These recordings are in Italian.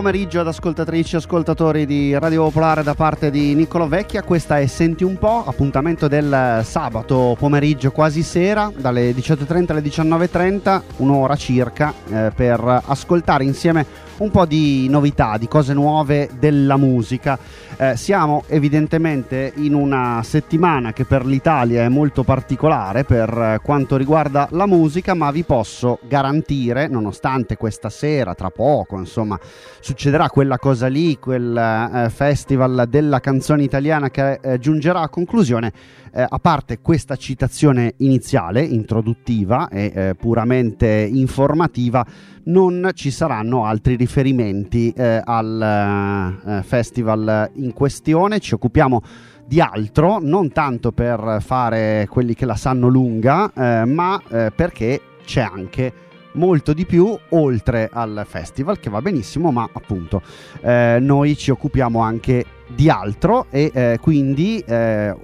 pomeriggio ad ascoltatrici e ascoltatori di Radio Popolare da parte di Niccolo Vecchia. Questa è Senti un po', appuntamento del sabato pomeriggio quasi sera, dalle 18.30 alle 19.30, un'ora circa, eh, per ascoltare insieme un po' di novità, di cose nuove della musica. Eh, siamo evidentemente in una settimana che per l'Italia è molto particolare per quanto riguarda la musica, ma vi posso garantire, nonostante questa sera, tra poco, insomma, succederà quella cosa lì, quel eh, festival della canzone italiana che eh, giungerà a conclusione, eh, a parte questa citazione iniziale, introduttiva e eh, puramente informativa, non ci saranno altri riferimenti eh, al eh, festival in questione. Ci occupiamo di altro, non tanto per fare quelli che la sanno lunga, eh, ma eh, perché c'è anche molto di più oltre al festival che va benissimo ma appunto eh, noi ci occupiamo anche di altro e eh, quindi eh,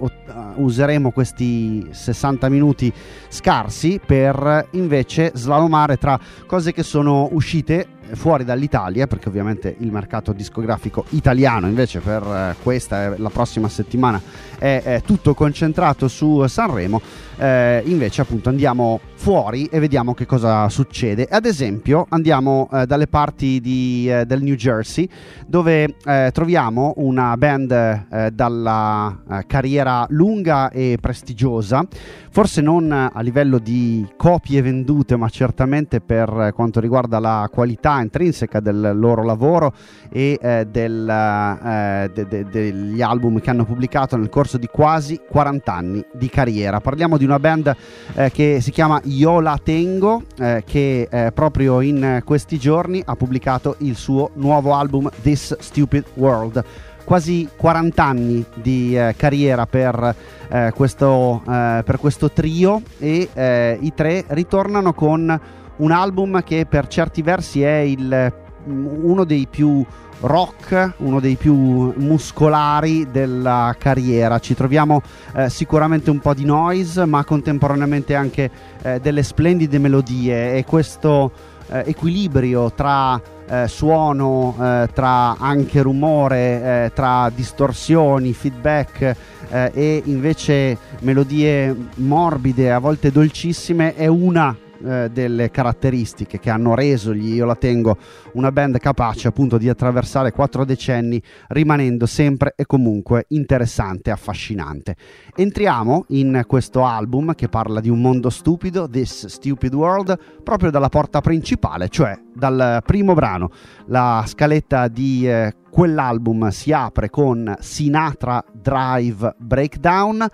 useremo questi 60 minuti scarsi per invece slalomare tra cose che sono uscite fuori dall'Italia, perché ovviamente il mercato discografico italiano invece per eh, questa e la prossima settimana è, è tutto concentrato su Sanremo, eh, invece appunto andiamo fuori e vediamo che cosa succede. Ad esempio andiamo eh, dalle parti di, eh, del New Jersey dove eh, troviamo una band eh, dalla carriera lunga e prestigiosa, forse non a livello di copie vendute ma certamente per quanto riguarda la qualità intrinseca del loro lavoro e eh, del, eh, de, de, degli album che hanno pubblicato nel corso di quasi 40 anni di carriera. Parliamo di una band eh, che si chiama Io La Tengo, eh, che eh, proprio in questi giorni ha pubblicato il suo nuovo album This Stupid World. Quasi 40 anni di eh, carriera per, eh, questo, eh, per, questo, trio e i tre ritornano con un album che per certi versi è il, mm, uno dei più rock, uno dei più muscolari della carriera. Ci troviamo eh, sicuramente un po' di noise, ma contemporaneamente anche eh, delle splendide melodie e questo eh, equilibrio tra eh, suono, eh, tra anche rumore, eh, tra distorsioni, feedback e invece melodie morbide, a volte dolcissime, è una eh, delle caratteristiche che hanno reso gli Io la tengo una band capace appunto di attraversare quattro decenni rimanendo sempre e comunque interessante e affascinante. Entriamo in questo album che parla di un mondo stupido, This Stupid World, proprio dalla porta principale, cioè dal primo brano. La scaletta di eh, quell'album si apre con Sinatra Drive Breakdown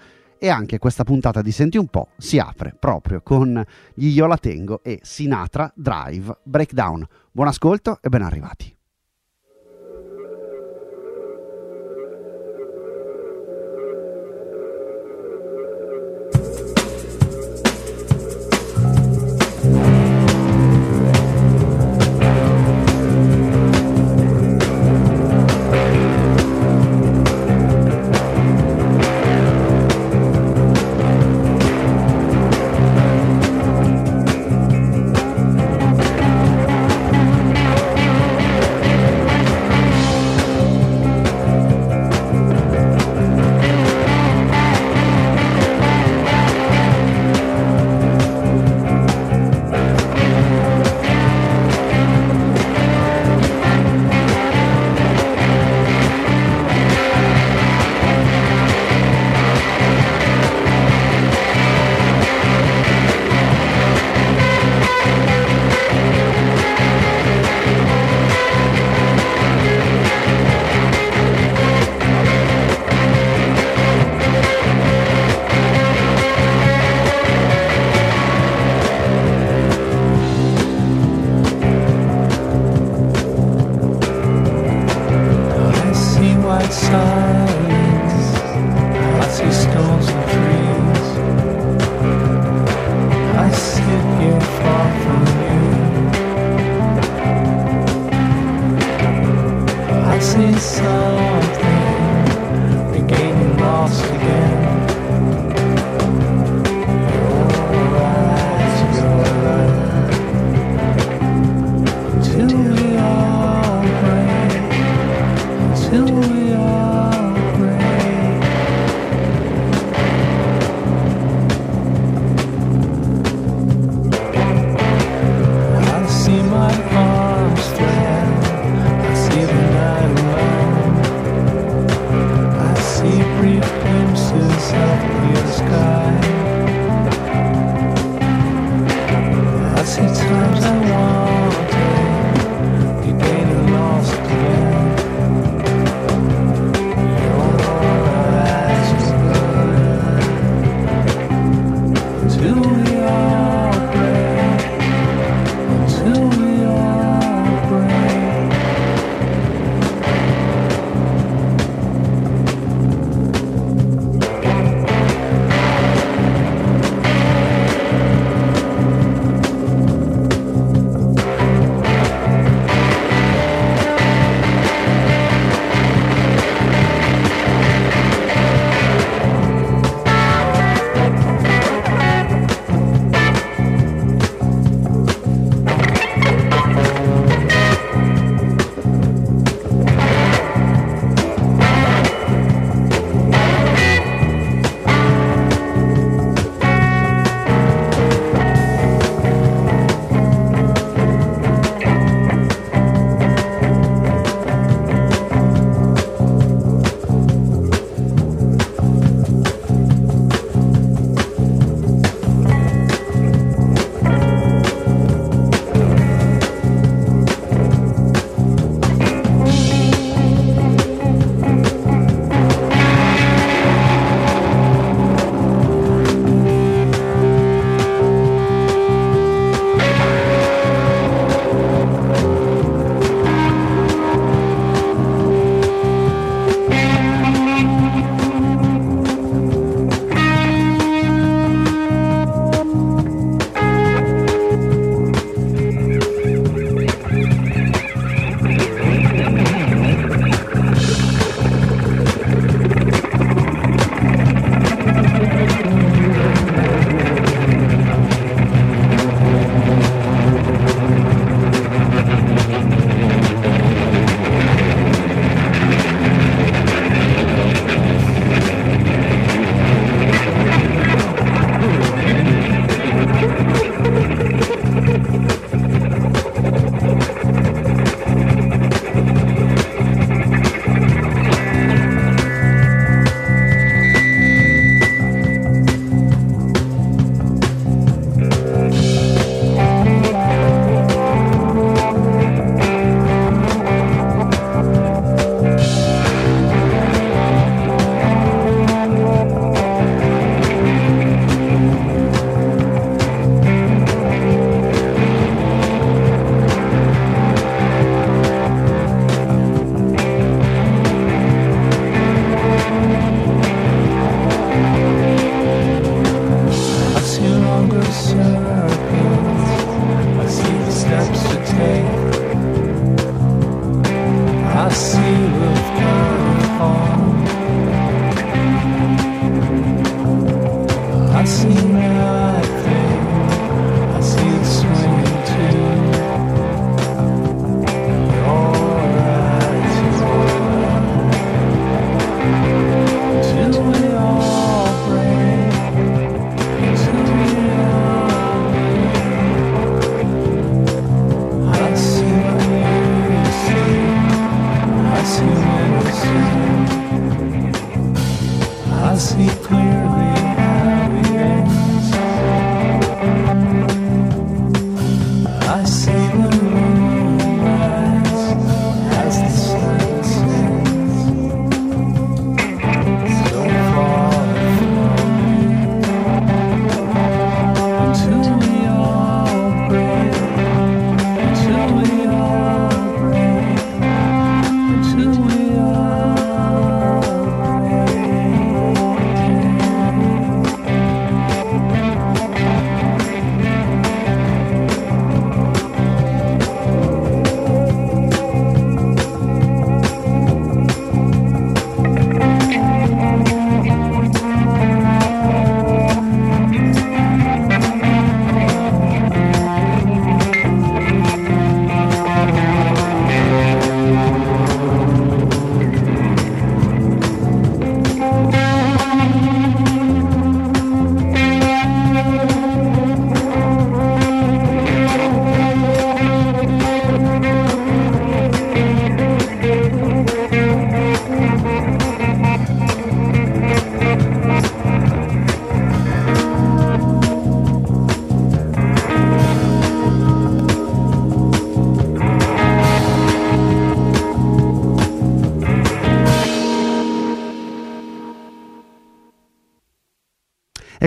e anche questa puntata di Senti un po' si apre proprio con gli Io la tengo e Sinatra Drive Breakdown. Buon ascolto e ben arrivati.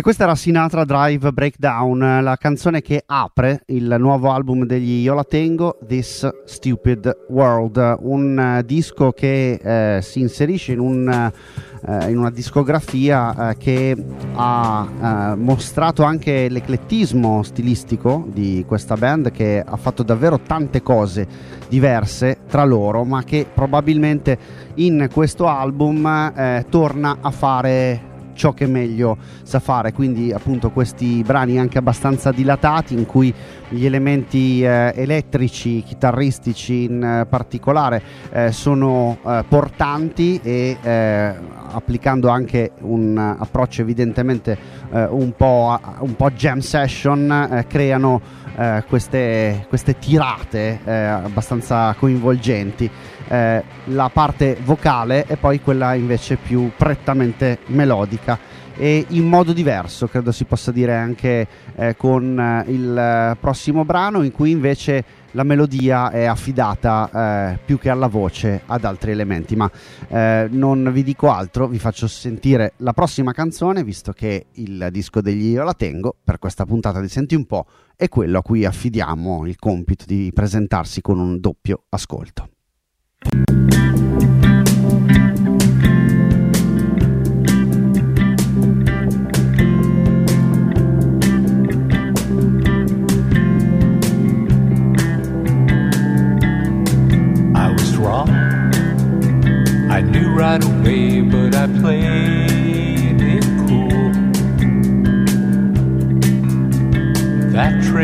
Questa era Sinatra Drive Breakdown, la canzone che apre il nuovo album degli Io La Tengo, This Stupid World, un uh, disco che eh, si inserisce in, un, uh, in una discografia uh, che ha mostrato anche l'eclettismo stilistico di questa band che ha fatto davvero tante cose diverse tra loro, ma che probabilmente in questo album eh, torna a fare ciò che meglio sa fare, quindi appunto questi brani anche abbastanza dilatati in cui gli elementi eh, elettrici, chitarristici in eh, particolare eh, sono eh, portanti e eh, applicando anche un approccio evidentemente eh, un po', un, po', jam session creano queste, queste, tirate abbastanza coinvolgenti. Eh, la parte vocale e poi quella invece più prettamente melodica. E in modo diverso credo si possa dire anche eh, con eh, il prossimo brano in cui invece la melodia è affidata eh, più che alla voce ad altri elementi ma eh, non vi dico altro vi faccio sentire la prossima canzone visto che il disco degli Io la tengo per questa puntata di Senti un po' è quello a cui affidiamo il compito di presentarsi con un doppio ascolto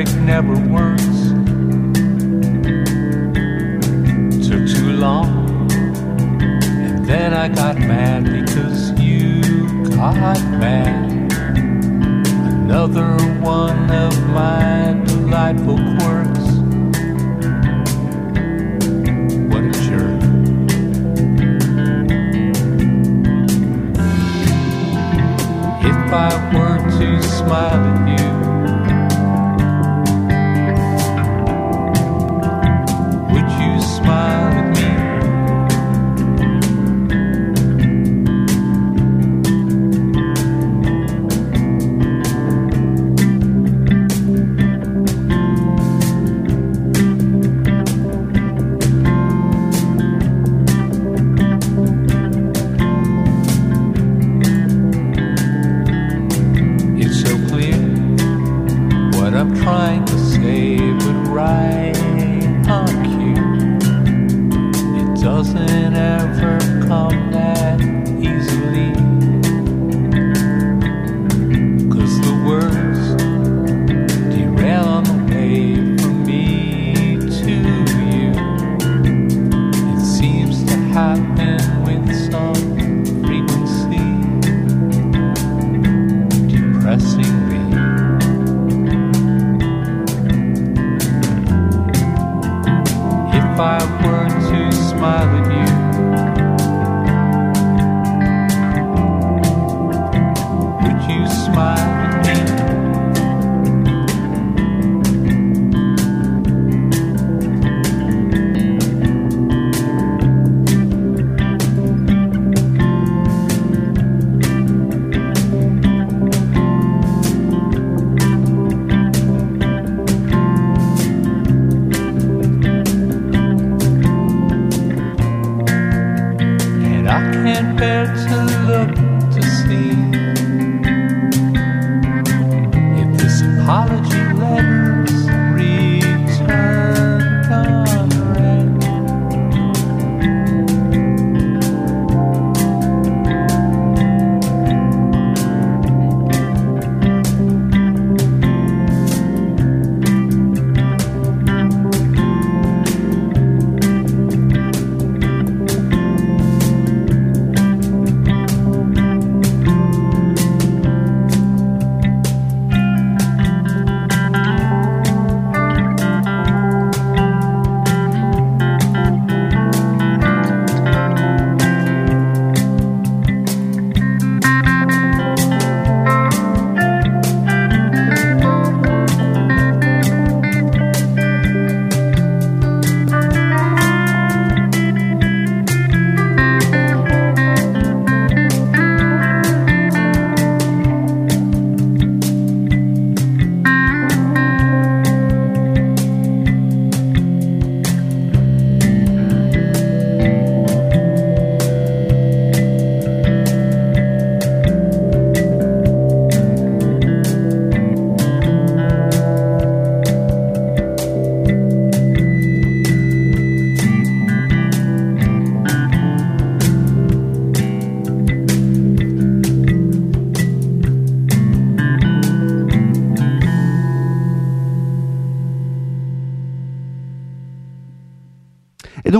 Never works. Took too long, and then I got mad because you got mad. Another one of my delightful quirks. What a jerk. if I were to smile at you?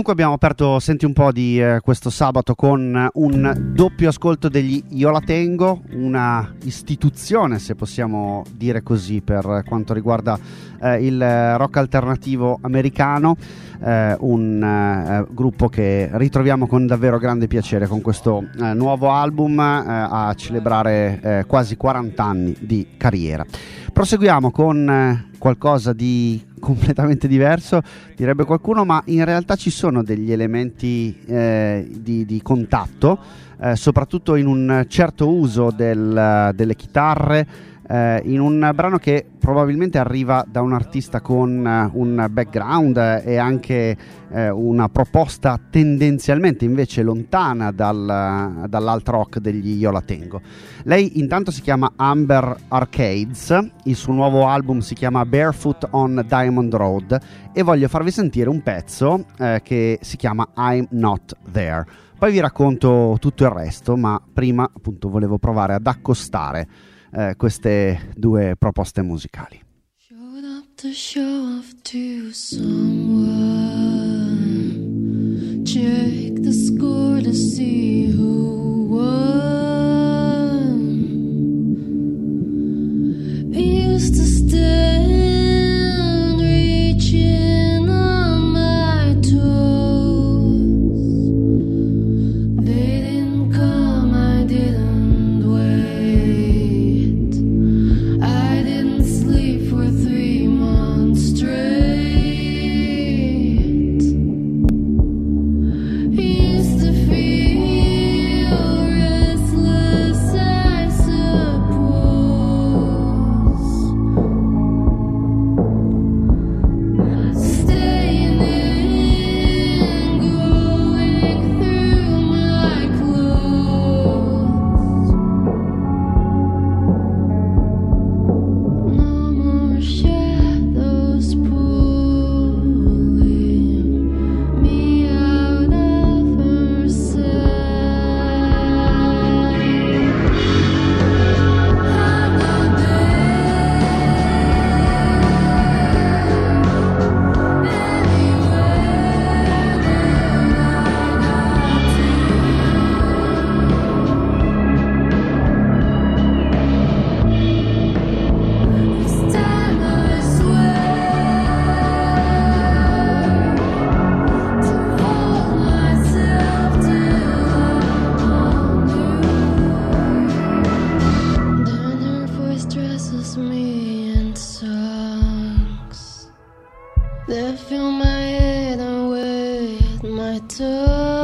Dunque abbiamo aperto, senti un po' di eh, questo sabato con un doppio ascolto degli Io la tengo, una istituzione se possiamo dire così per quanto riguarda eh, il rock alternativo americano, eh, un eh, gruppo che ritroviamo con davvero grande piacere con questo eh, nuovo album eh, a celebrare quasi 40 anni di carriera. Proseguiamo con qualcosa di completamente diverso, direbbe qualcuno, ma in realtà ci sono degli elementi eh, di, di contatto, eh, soprattutto in un certo uso del- delle chitarre, eh, in un brano che probabilmente arriva da un artista con eh, un background e anche eh, una proposta tendenzialmente invece lontana dal, dall'alt rock degli Io la tengo. Lei intanto si chiama Amber Arcades, il suo nuovo album si chiama Barefoot on Diamond Road e voglio farvi sentire un pezzo eh, che si chiama I'm Not There. Poi vi racconto tutto il resto, ma prima appunto volevo provare ad accostare eh, queste due proposte musicali. Check the score to see who me in songs that fill my head and with my tongue.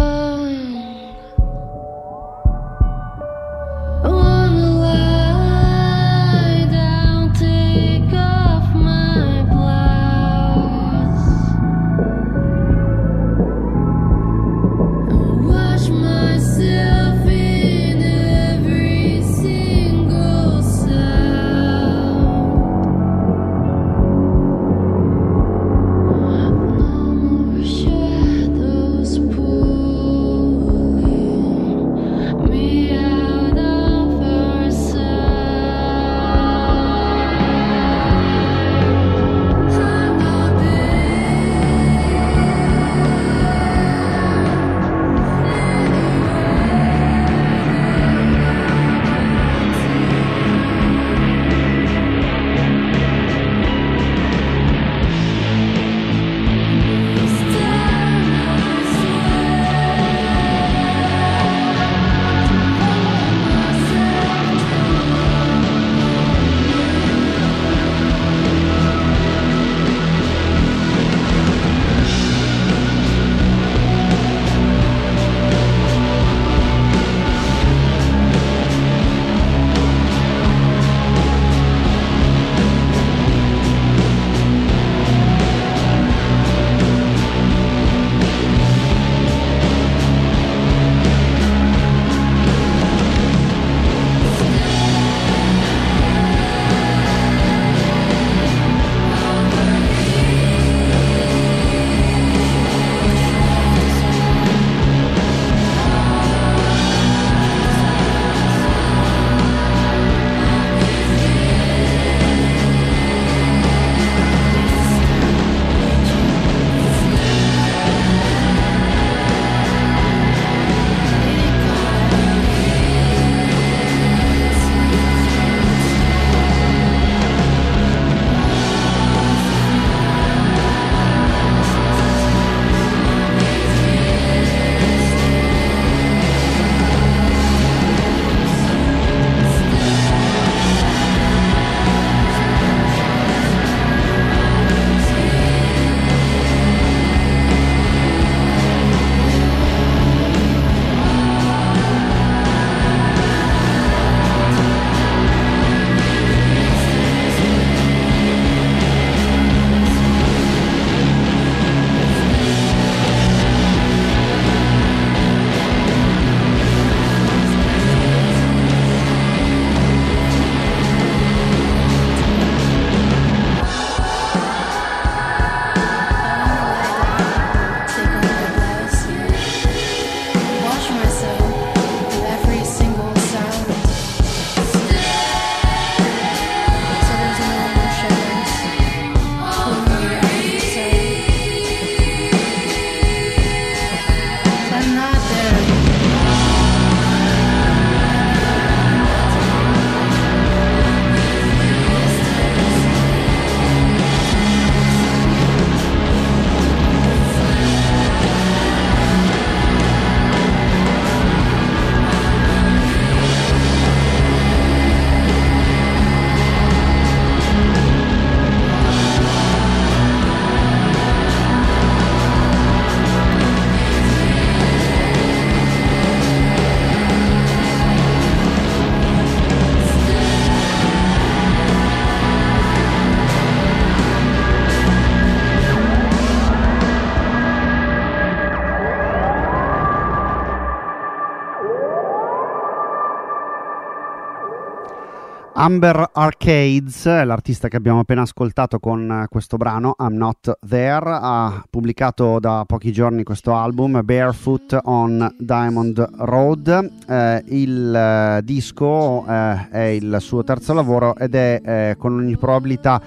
Amber Arcades, l'artista che abbiamo appena ascoltato con eh, questo brano, I'm Not There, ha pubblicato da pochi giorni questo album, Barefoot on Diamond Road. Eh, il eh, disco eh, è il suo terzo lavoro ed è eh, con ogni probabilità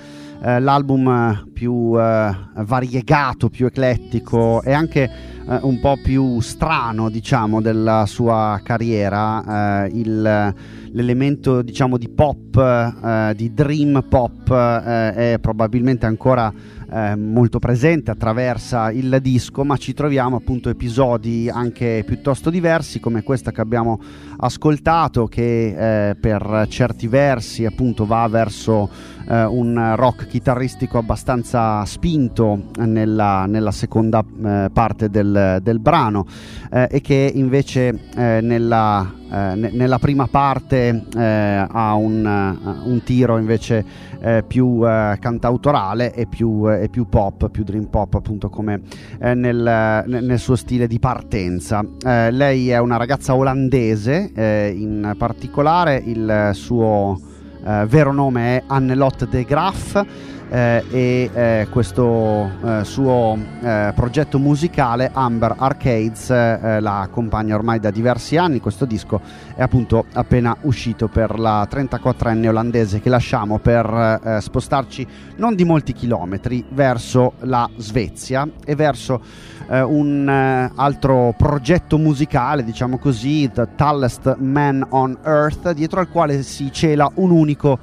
eh, l'album eh, più eh, variegato, più eclettico e anche eh, un po' più strano, diciamo, della sua carriera. Eh, il- l'elemento, diciamo, di pop, di dream pop, è probabilmente ancora eh, molto presente, attraversa il disco, ma ci troviamo appunto episodi anche piuttosto diversi, come questa che abbiamo ascoltato, che eh, per certi versi appunto va verso eh, un rock chitarristico abbastanza spinto nella, nella seconda eh, parte del, del brano eh, e che invece nella, ne- nella prima parte eh, ha un, eh, un tiro invece eh, più eh, cantautorale e più, e più pop, più dream pop appunto come eh, nel, nel- suo stile di partenza. Eh, lei è una ragazza olandese, eh, in particolare il suo eh, vero nome è Annelotte de Graaf eh, e eh, questo eh, suo eh, progetto musicale Amber Arcades eh, la accompagna ormai da diversi anni. Questo disco è appunto appena uscito per la 34enne olandese che lasciamo per eh, spostarci non di molti chilometri verso la Svezia e verso un altro progetto musicale, diciamo così, The Tallest Man on Earth, dietro al quale si cela un unico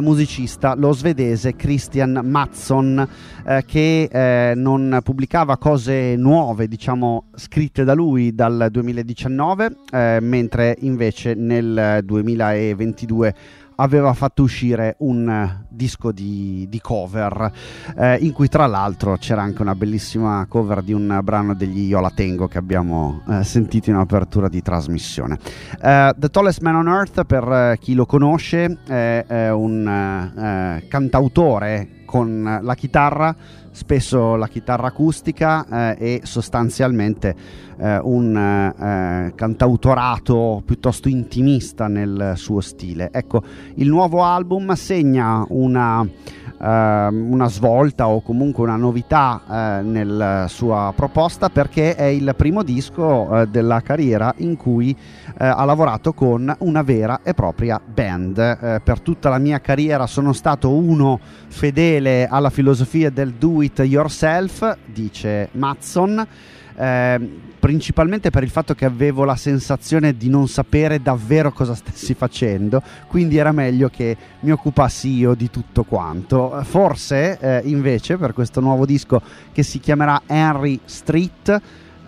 musicista, lo svedese Christian Matson, eh, che eh, non pubblicava cose nuove, diciamo, scritte da lui dal 2019, eh, mentre invece nel 2022 aveva fatto uscire un disco di, di cover eh, in cui tra l'altro c'era anche una bellissima cover di un brano degli Yola Tengo che abbiamo eh, sentito in apertura di trasmissione. Eh, The Tallest Man on Earth per eh, chi lo conosce è un eh, cantautore con la chitarra spesso la chitarra acustica eh, e sostanzialmente eh, un eh, cantautorato piuttosto intimista nel suo stile. Ecco, il nuovo album segna una Ehm, una svolta o comunque una novità eh, nella sua proposta perché è il primo disco eh, della carriera in cui eh, ha lavorato con una vera e propria band. Eh, per tutta la mia carriera sono stato uno fedele alla filosofia del do it yourself, dice Matson eh, principalmente per il fatto che avevo la sensazione di non sapere davvero cosa stessi facendo, quindi era meglio che mi occupassi io di tutto quanto. Forse eh, invece per questo nuovo disco che si chiamerà Henry Street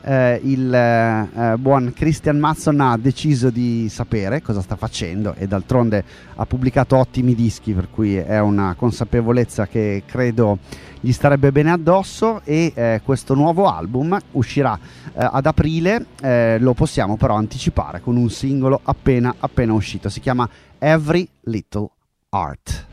eh, il eh, buon Christian Matson ha deciso di sapere cosa sta facendo e d'altronde ha pubblicato ottimi dischi per cui è una consapevolezza che credo gli starebbe bene addosso e eh, questo nuovo album uscirà eh, ad aprile eh, lo possiamo però anticipare con un singolo appena appena uscito. Si chiama Every Little Art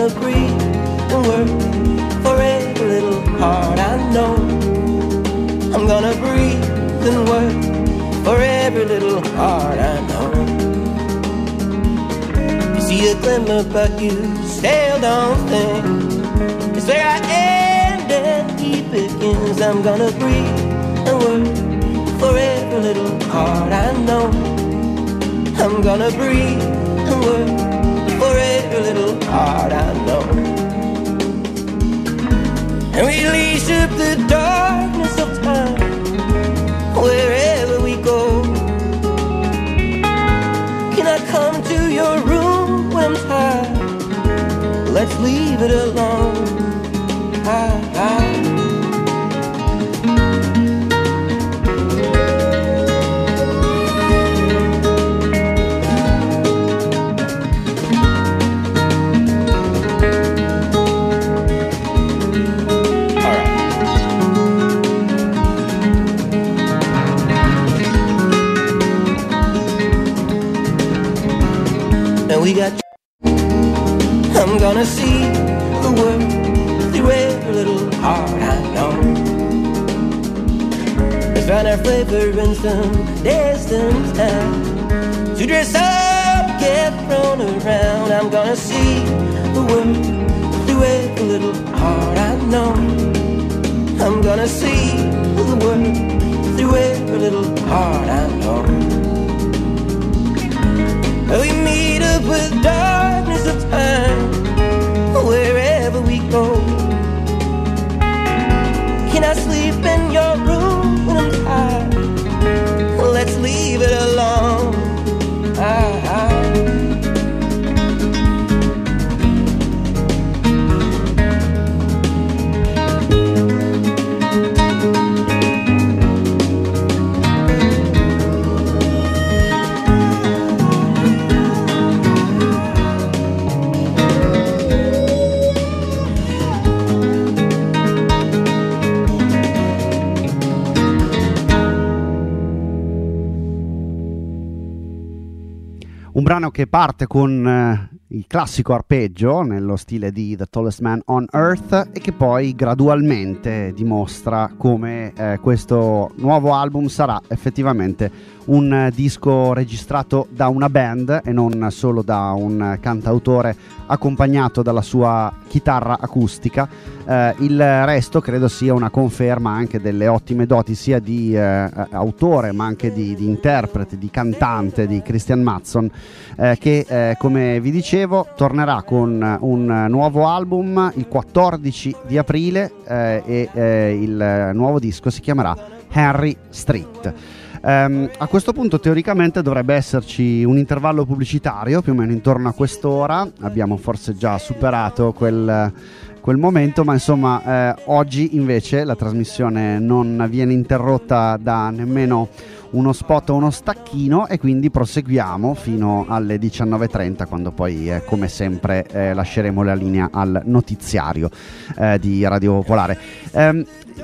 gonna breathe and work for every little heart I know. I'm gonna breathe and work for every little heart I know. You see a glimmer, but you still don't think it's where I end and he begins. I'm gonna breathe and work for every little heart I know. I'm gonna breathe and work little heart I know. And release up the darkness of time wherever we go. Can I come to your room when I'm tired? Let's leave it alone. I, I, parte con eh, il classico arpeggio nello stile di The Tallest Man on Earth e che poi gradualmente dimostra come eh, questo nuovo album sarà effettivamente un eh, disco registrato da una band e non solo da un cantautore accompagnato dalla sua chitarra acustica. Eh, il resto credo sia una conferma anche delle ottime doti sia di eh, autore ma anche di, di, interprete, di cantante di Christian Matson eh, che eh, come vi dicevo tornerà con un nuovo album il 14 di aprile eh, e il nuovo disco si chiamerà Harry Street. Um, a questo punto teoricamente dovrebbe esserci un intervallo pubblicitario più o meno intorno a quest'ora, abbiamo forse già superato quel, quel momento, ma insomma eh, oggi invece la trasmissione non viene interrotta da nemmeno uno spot o uno stacchino e quindi proseguiamo fino alle 19.30 quando poi eh, come sempre eh, lasceremo la linea al notiziario eh, di Radio Popolare.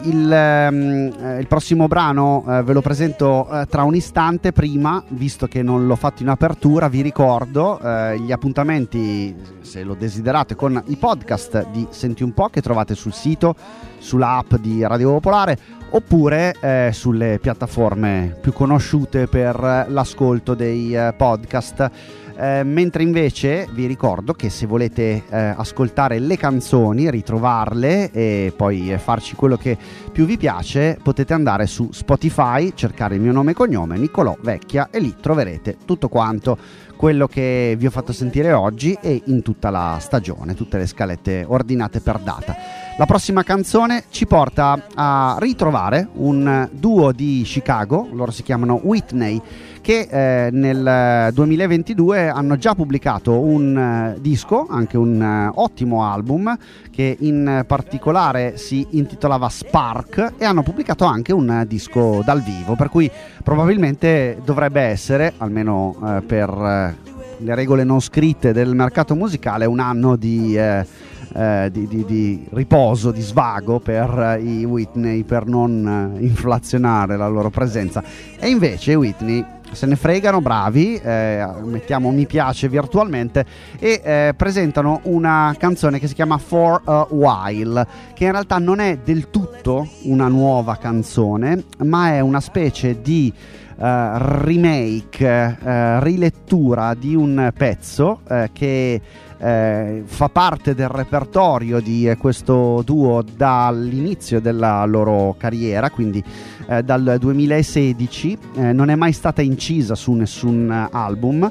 Il, um, il, prossimo brano uh, ve lo presento uh, tra un istante. Prima, visto che non l'ho fatto in apertura, vi ricordo uh, gli appuntamenti, se lo desiderate, con i podcast di Senti un po' che trovate sul sito, sulla app di Radio Popolare oppure eh, sulle piattaforme più conosciute per l'ascolto dei eh, podcast. Eh, mentre invece vi ricordo che se volete eh, ascoltare le canzoni, ritrovarle e poi eh, farci quello che più vi piace, potete andare su Spotify, cercare il mio nome e cognome, Nicolò Vecchia, e lì troverete tutto quanto quello che vi ho fatto sentire oggi e in tutta la stagione, tutte le scalette ordinate per data. La prossima canzone ci porta a ritrovare un duo di Chicago, loro si chiamano Whitney, che eh, nel 2022 hanno già pubblicato un eh, disco, anche un eh, ottimo album, che in particolare si intitolava Spark e hanno pubblicato anche un disco dal vivo, per cui probabilmente dovrebbe essere, almeno eh, per eh, le regole non scritte del mercato musicale, un anno di eh, di, di, di, riposo, di svago per i Whitney per non eh, inflazionare la loro presenza. E invece Whitney se ne fregano, bravi, eh, mettiamo mi piace virtualmente e eh, presentano una canzone che si chiama For a While, che in realtà non è del tutto una nuova canzone, ma è una specie di uh, remake, uh, rilettura di un pezzo uh, che eh, fa parte del repertorio di eh, questo duo dall'inizio della loro carriera, quindi eh, dal 2016, eh, non è mai stata incisa su nessun album.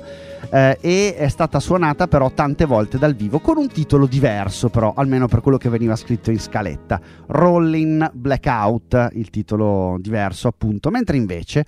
Eh, e è stata suonata però tante volte dal vivo con un titolo diverso però almeno per quello che veniva scritto in scaletta Rolling Blackout il titolo diverso appunto mentre invece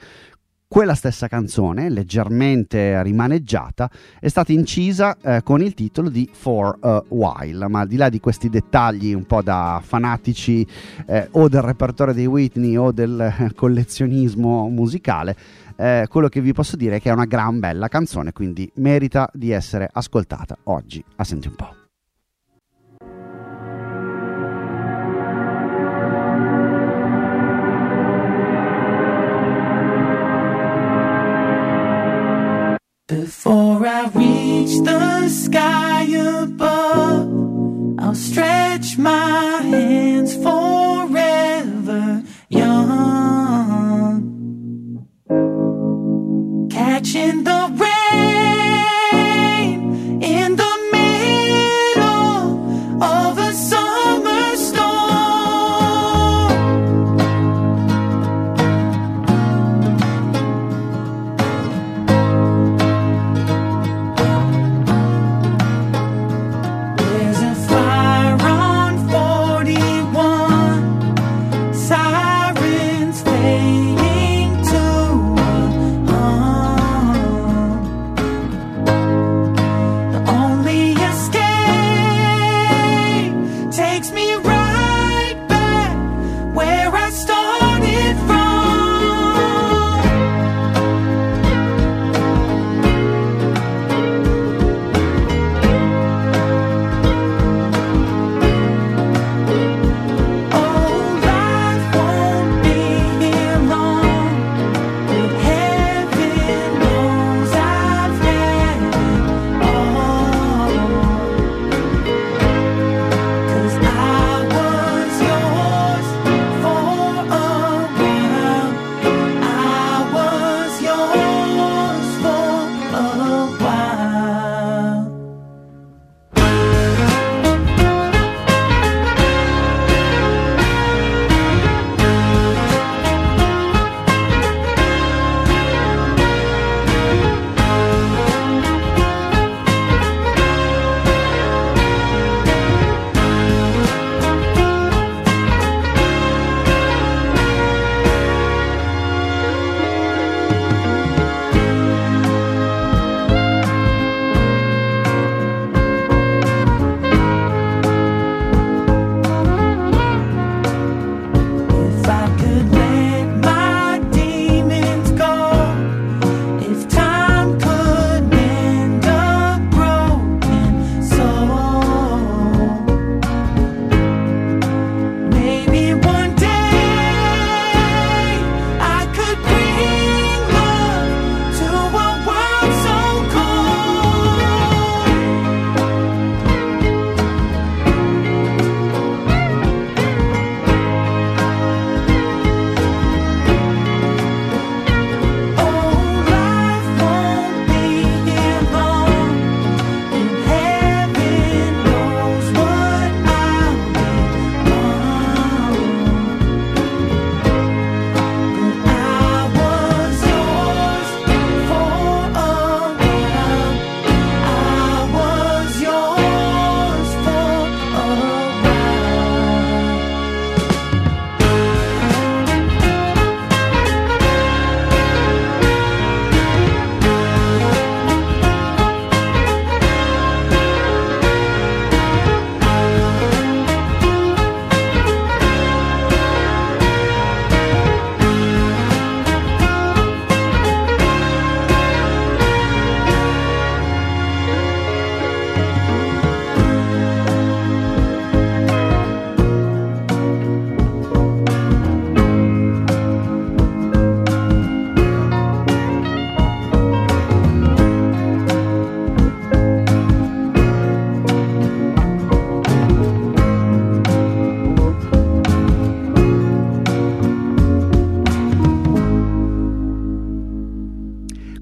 quella stessa canzone, leggermente rimaneggiata, è stata incisa eh, con il titolo di For a While, ma al di là di questi dettagli un po' da fanatici eh, o del repertorio dei Whitney o del eh, collezionismo musicale, eh, quello che vi posso dire è che è una gran bella canzone, quindi merita di essere ascoltata oggi a Senti un po'. Before I reach the sky above, I'll stretch my hands forever young. Catching the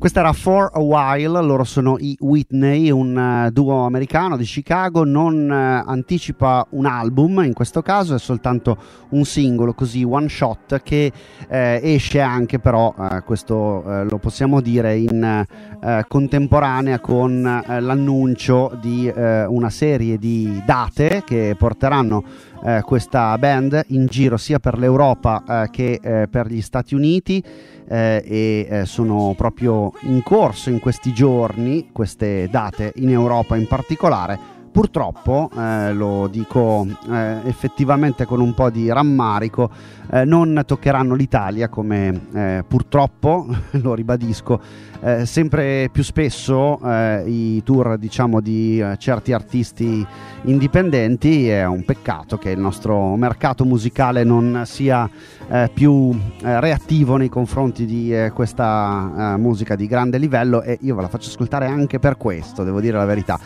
Questa era For a While, loro sono i Whitney, un eh, duo americano di Chicago, non eh, anticipa un album in questo caso, è soltanto un singolo così one shot che eh, esce anche però, eh, questo eh, lo possiamo dire, in eh, contemporanea con l'annuncio di una serie di date che porteranno eh, questa band in giro sia per l'Europa eh, che eh, per gli Stati Uniti eh, e eh, sono proprio in corso in questi giorni, queste date in Europa in particolare. Purtroppo, eh, lo dico eh, effettivamente con un po' di rammarico, eh, non toccheranno l'Italia come eh, purtroppo, lo ribadisco, eh, sempre più spesso eh, i tour diciamo di certi artisti indipendenti è un peccato che il nostro mercato musicale non sia più reattivo nei confronti di questa musica di grande livello e io ve la faccio ascoltare anche per questo, devo dire la verità.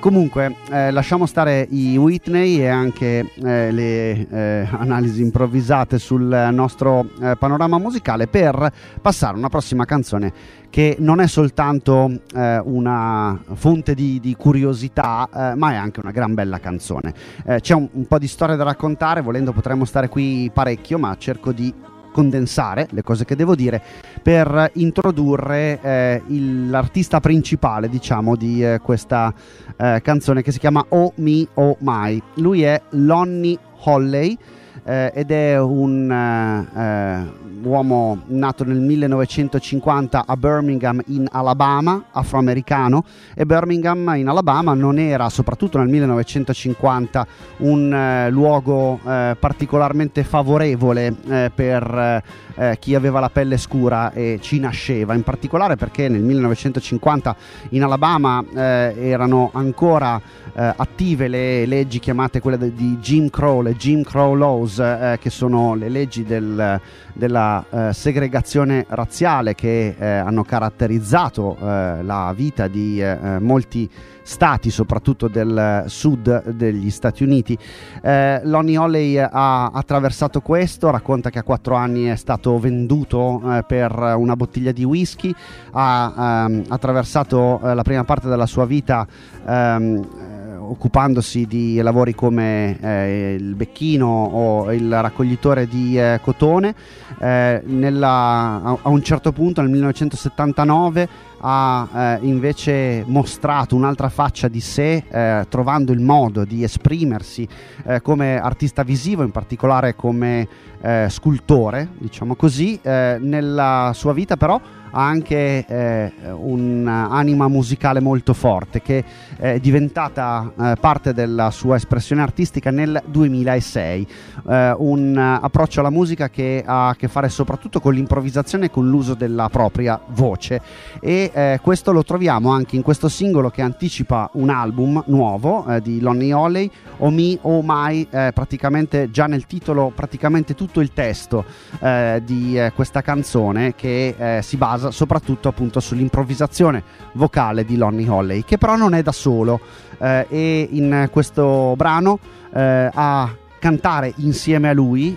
Comunque eh, lasciamo stare i Whitney e anche eh, le eh, analisi improvvisate sul nostro eh, panorama musicale per passare a una prossima canzone che non è soltanto eh, una fonte di, di curiosità, eh, ma è anche una gran bella canzone. C'è un, un po' di storia da raccontare, volendo potremmo stare qui parecchio, ma cerco di condensare le cose che devo dire per introdurre eh, il- l'artista principale diciamo di eh, questa eh, canzone che si chiama Oh Me Oh My lui è Lonnie Holley eh, ed è un eh, eh, uomo nato nel 1950 a Birmingham in Alabama, afroamericano e Birmingham in Alabama non era, soprattutto nel 1950, un eh, luogo eh, particolarmente favorevole eh, per eh, eh, chi aveva la pelle scura e ci nasceva, in particolare perché nel 1950 in Alabama eh, erano ancora attive le leggi chiamate quelle di Jim Crow, le Jim Crow Laws, che sono le leggi del- della eh, segregazione razziale che eh, hanno caratterizzato eh, la vita di eh, eh, molti stati, soprattutto del sud degli Stati Uniti. Eh, Lonnie Holley ha attraversato questo, racconta che a quattro anni è stato venduto per una bottiglia di whisky, ha ehm, attraversato la prima parte della sua vita ehm, eh, occupandosi di lavori come eh, il becchino o il raccoglitore di eh, cotone. Eh, nella- a, a un certo punto, nel 1979, ha eh, invece mostrato un'altra faccia di sé, eh, trovando il modo di esprimersi eh, come artista visivo, in particolare come eh, scultore, diciamo così. Eh, nella sua vita, però, ha anche eh, un'anima musicale molto forte che è diventata eh, parte della sua espressione artistica nel 2006. Eh, un eh, approccio alla musica che ha a che fare soprattutto con l'improvvisazione e con l'uso della propria voce e eh, questo lo troviamo anche in questo singolo che anticipa un album nuovo eh, di Lonnie Holley, Oh Me, Oh My, eh, praticamente già nel titolo praticamente tutto il testo eh, di eh, questa canzone che eh, si basa soprattutto appunto sull'improvvisazione vocale di Lonnie Holley che però non è da solo e in questo brano a cantare insieme a lui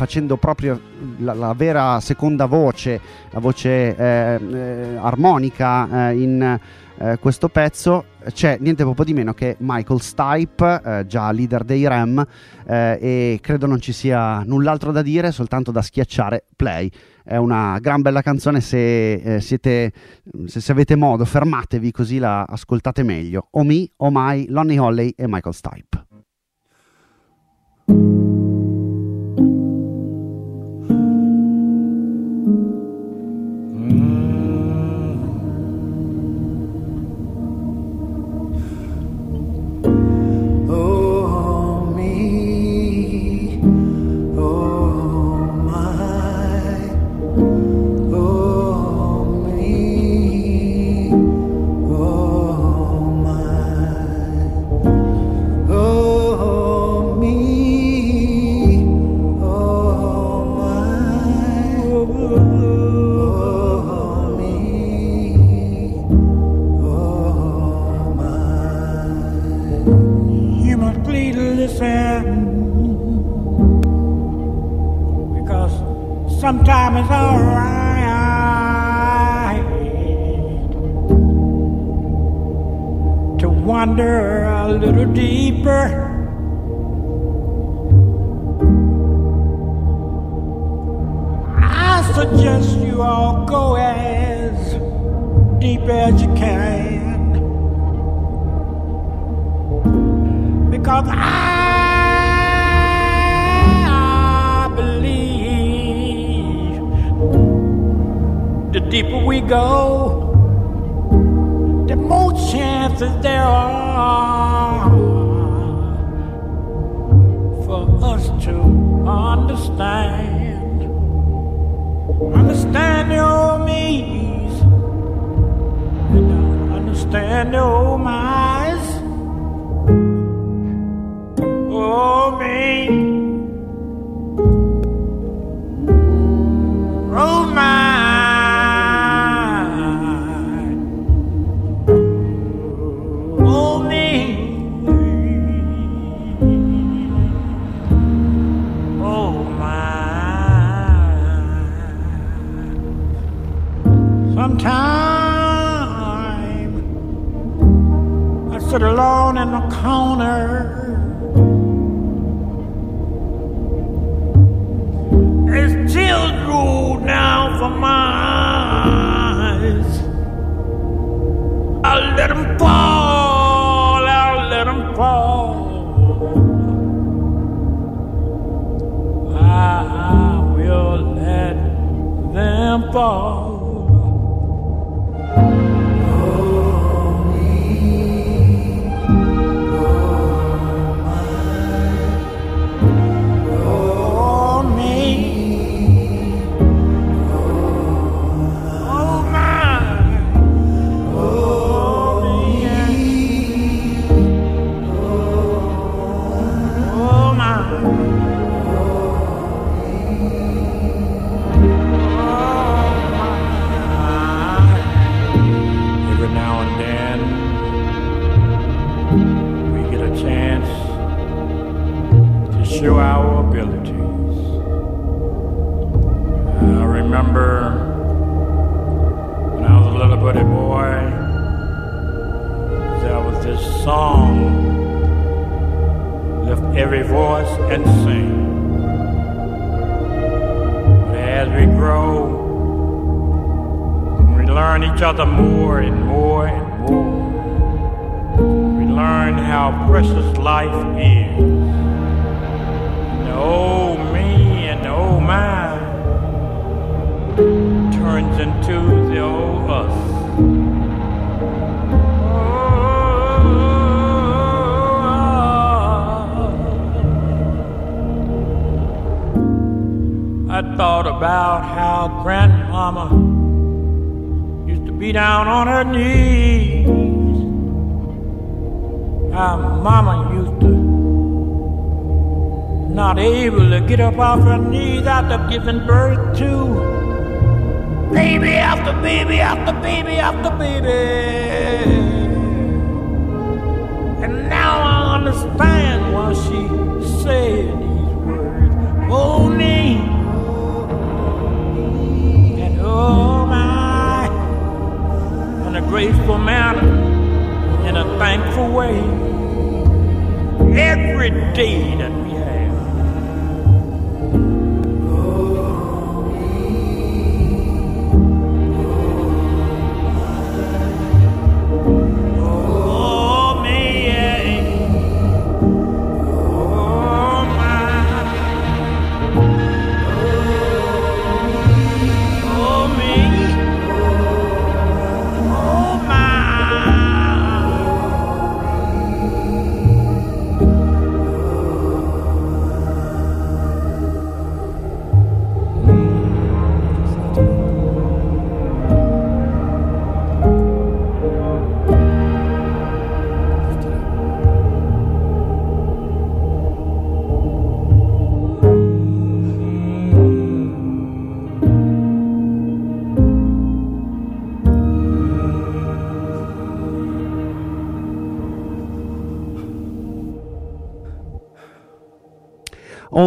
facendo proprio la, la vera seconda voce, la voce eh, eh, armonica eh, in eh, questo pezzo, c'è niente poco di meno che Michael Stipe, già leader dei eh, e credo non ci sia null'altro da dire, soltanto da schiacciare play. È una gran bella canzone, se, eh, siete, se, se avete modo fermatevi così la ascoltate meglio. Oh Me, Oh My, Lonnie Holley e Michael Stipe. Because I believe the deeper we go, the more chances there are for us to understand. Understand your me's and understand your old corner. As tears roll down from my eyes, I let them fall, I let them fall. I will let them fall. Learn each other more and more and more. We learn how precious life is. And the old me and the old mine turns into the old us. Oh, I thought about how grandmama be down on her knees. How mama used to not able to get up off her knees after giving birth to baby after baby after baby after baby. And now I understand why she said these words. Oh, me and oh graceful manner, in a thankful way. Every day that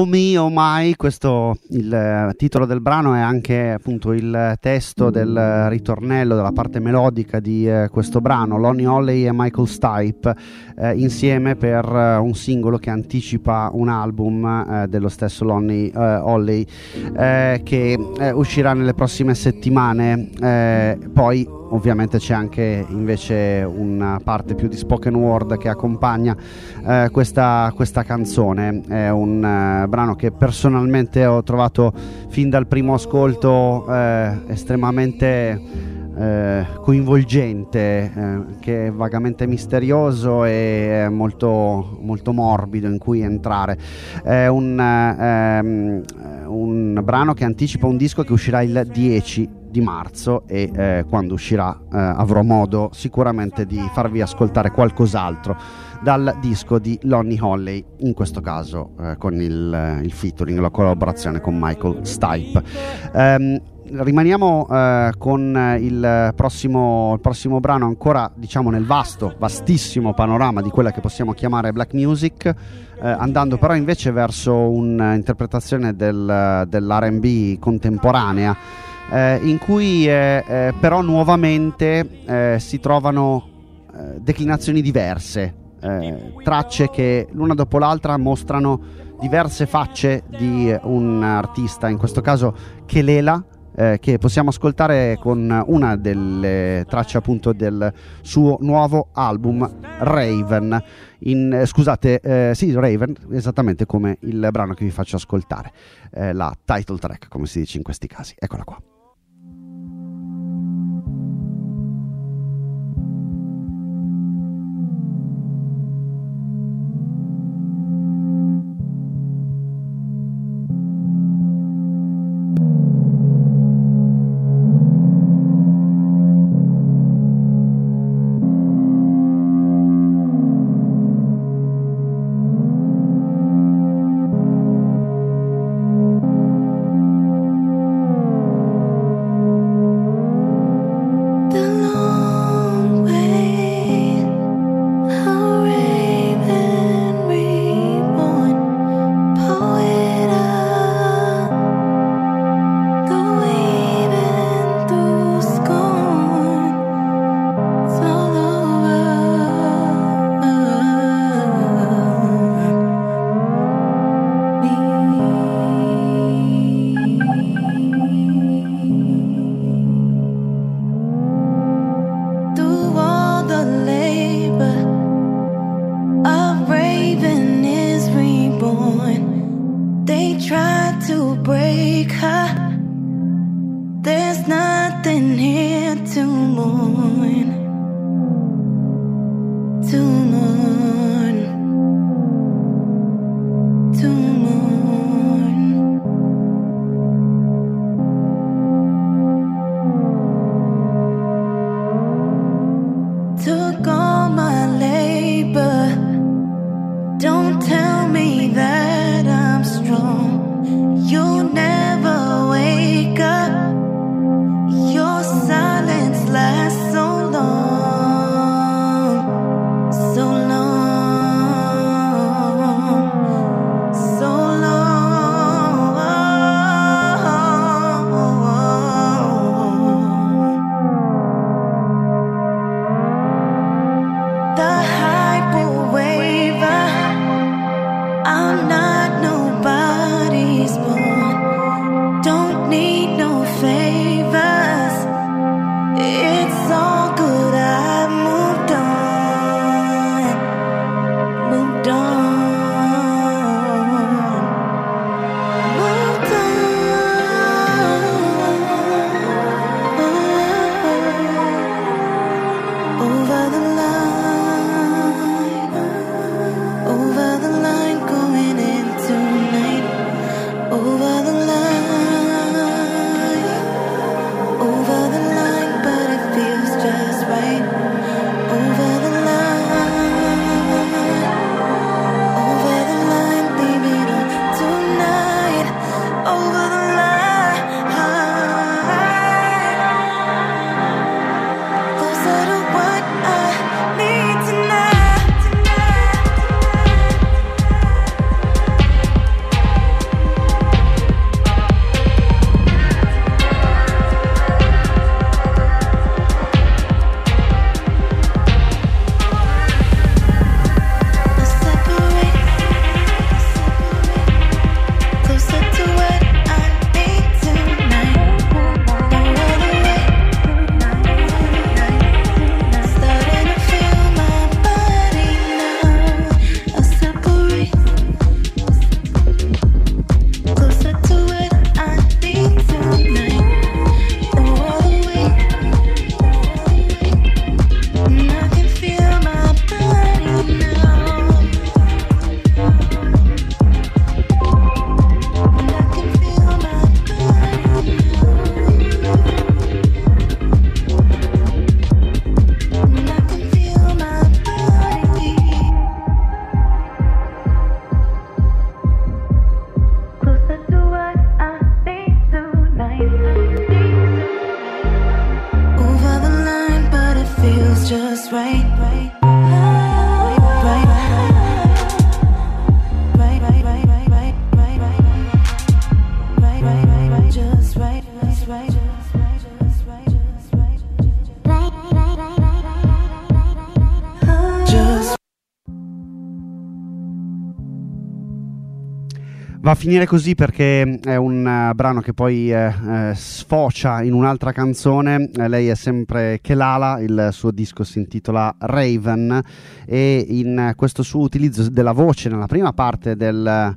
Oh me, oh my, questo il eh, titolo del brano è anche appunto il testo del ritornello della parte melodica di eh, questo brano, Lonnie Holley e Michael Stipe eh, insieme per eh, un singolo che anticipa un album eh, dello stesso Lonnie eh, Holley che uscirà nelle prossime settimane. poi ovviamente c'è anche invece una parte più di spoken word che accompagna eh, questa, questa, canzone. È un eh, brano che personalmente ho trovato fin dal primo ascolto eh, estremamente eh, coinvolgente, eh, che è vagamente misterioso e molto, molto morbido in cui entrare. È un, ehm, un brano che anticipa un disco che uscirà il 10 di marzo e eh, quando uscirà eh, avrò modo sicuramente di farvi ascoltare qualcos'altro dal disco di Lonnie Holley, in questo caso eh, con il, il, featuring, la collaborazione con Michael Stipe. Um, rimaniamo eh, con il prossimo, il prossimo, brano ancora diciamo nel vasto, vastissimo panorama di quella che possiamo chiamare black music, eh, andando però invece verso un'interpretazione del, dell'RB contemporanea eh, in cui eh, eh, però nuovamente eh, si trovano declinazioni diverse, tracce che l'una dopo l'altra mostrano diverse facce di un artista, in questo caso Kelela, eh, che possiamo ascoltare con una delle tracce appunto del suo nuovo album Raven. In, eh, scusate, eh, sì, Raven, esattamente come il brano che vi faccio ascoltare, la title track, come si dice in questi casi. Eccola qua. Va a finire così perché è un eh, brano che poi eh, sfocia in un'altra canzone. Eh, lei è sempre Kelala, il suo disco si intitola Raven e in questo suo utilizzo della voce nella prima parte del,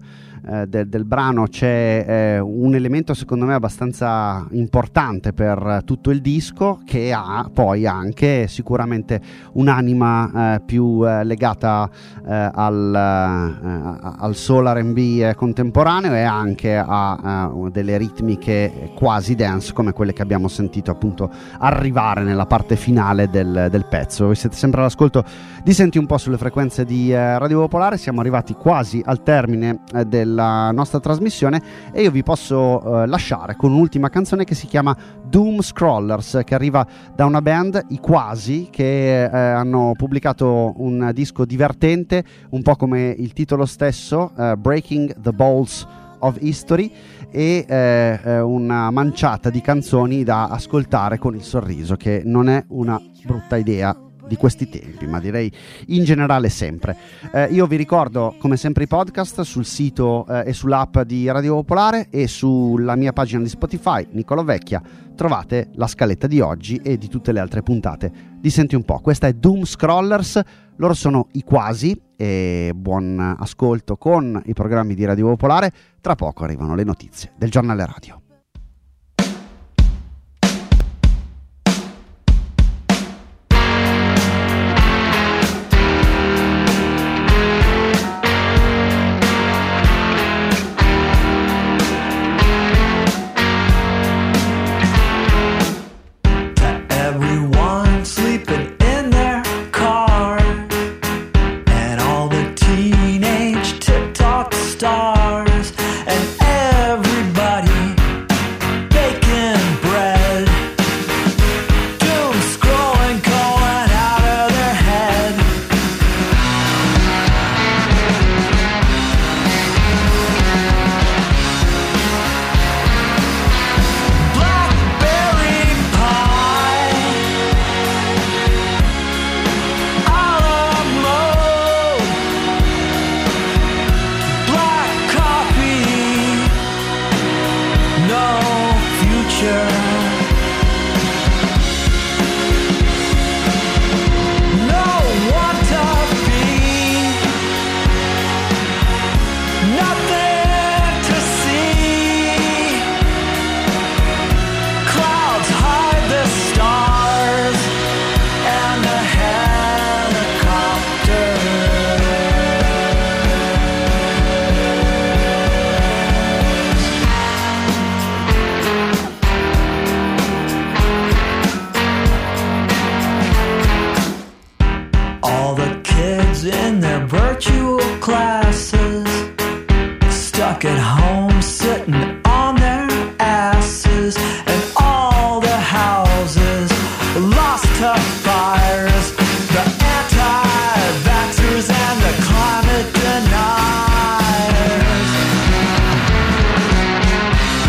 eh, del- del brano c'è eh, un elemento secondo me abbastanza importante per tutto il disco che ha poi anche sicuramente un'anima eh, più eh, legata eh, al, al soul R&B contemporaneo e anche a delle ritmiche quasi dance come quelle che abbiamo sentito appunto arrivare nella parte finale del, del pezzo. Voi siete sempre all'ascolto di Senti un po' sulle frequenze di Radio Popolare, siamo arrivati quasi al termine eh, della nostra trasmissione e io vi posso eh, lasciare con un'ultima canzone che si chiama Doom Scrollers che arriva da una band, i Quasi, che eh, hanno pubblicato un disco divertente, un po' come il titolo stesso, eh, Breaking the Balls of History e eh, eh, una manciata di canzoni da ascoltare con il sorriso che non è una brutta idea di questi tempi, ma direi in generale sempre. Eh, io vi ricordo come sempre i podcast sul sito eh, e sull'app di Radio Popolare e sulla mia pagina di Spotify, Nicolo Vecchia, trovate la scaletta di oggi e di tutte le altre puntate di Senti un po'. Questa è Doom Scrollers, loro sono i quasi e buon ascolto con i programmi di Radio Popolare. Tra poco arrivano le notizie del giornale radio.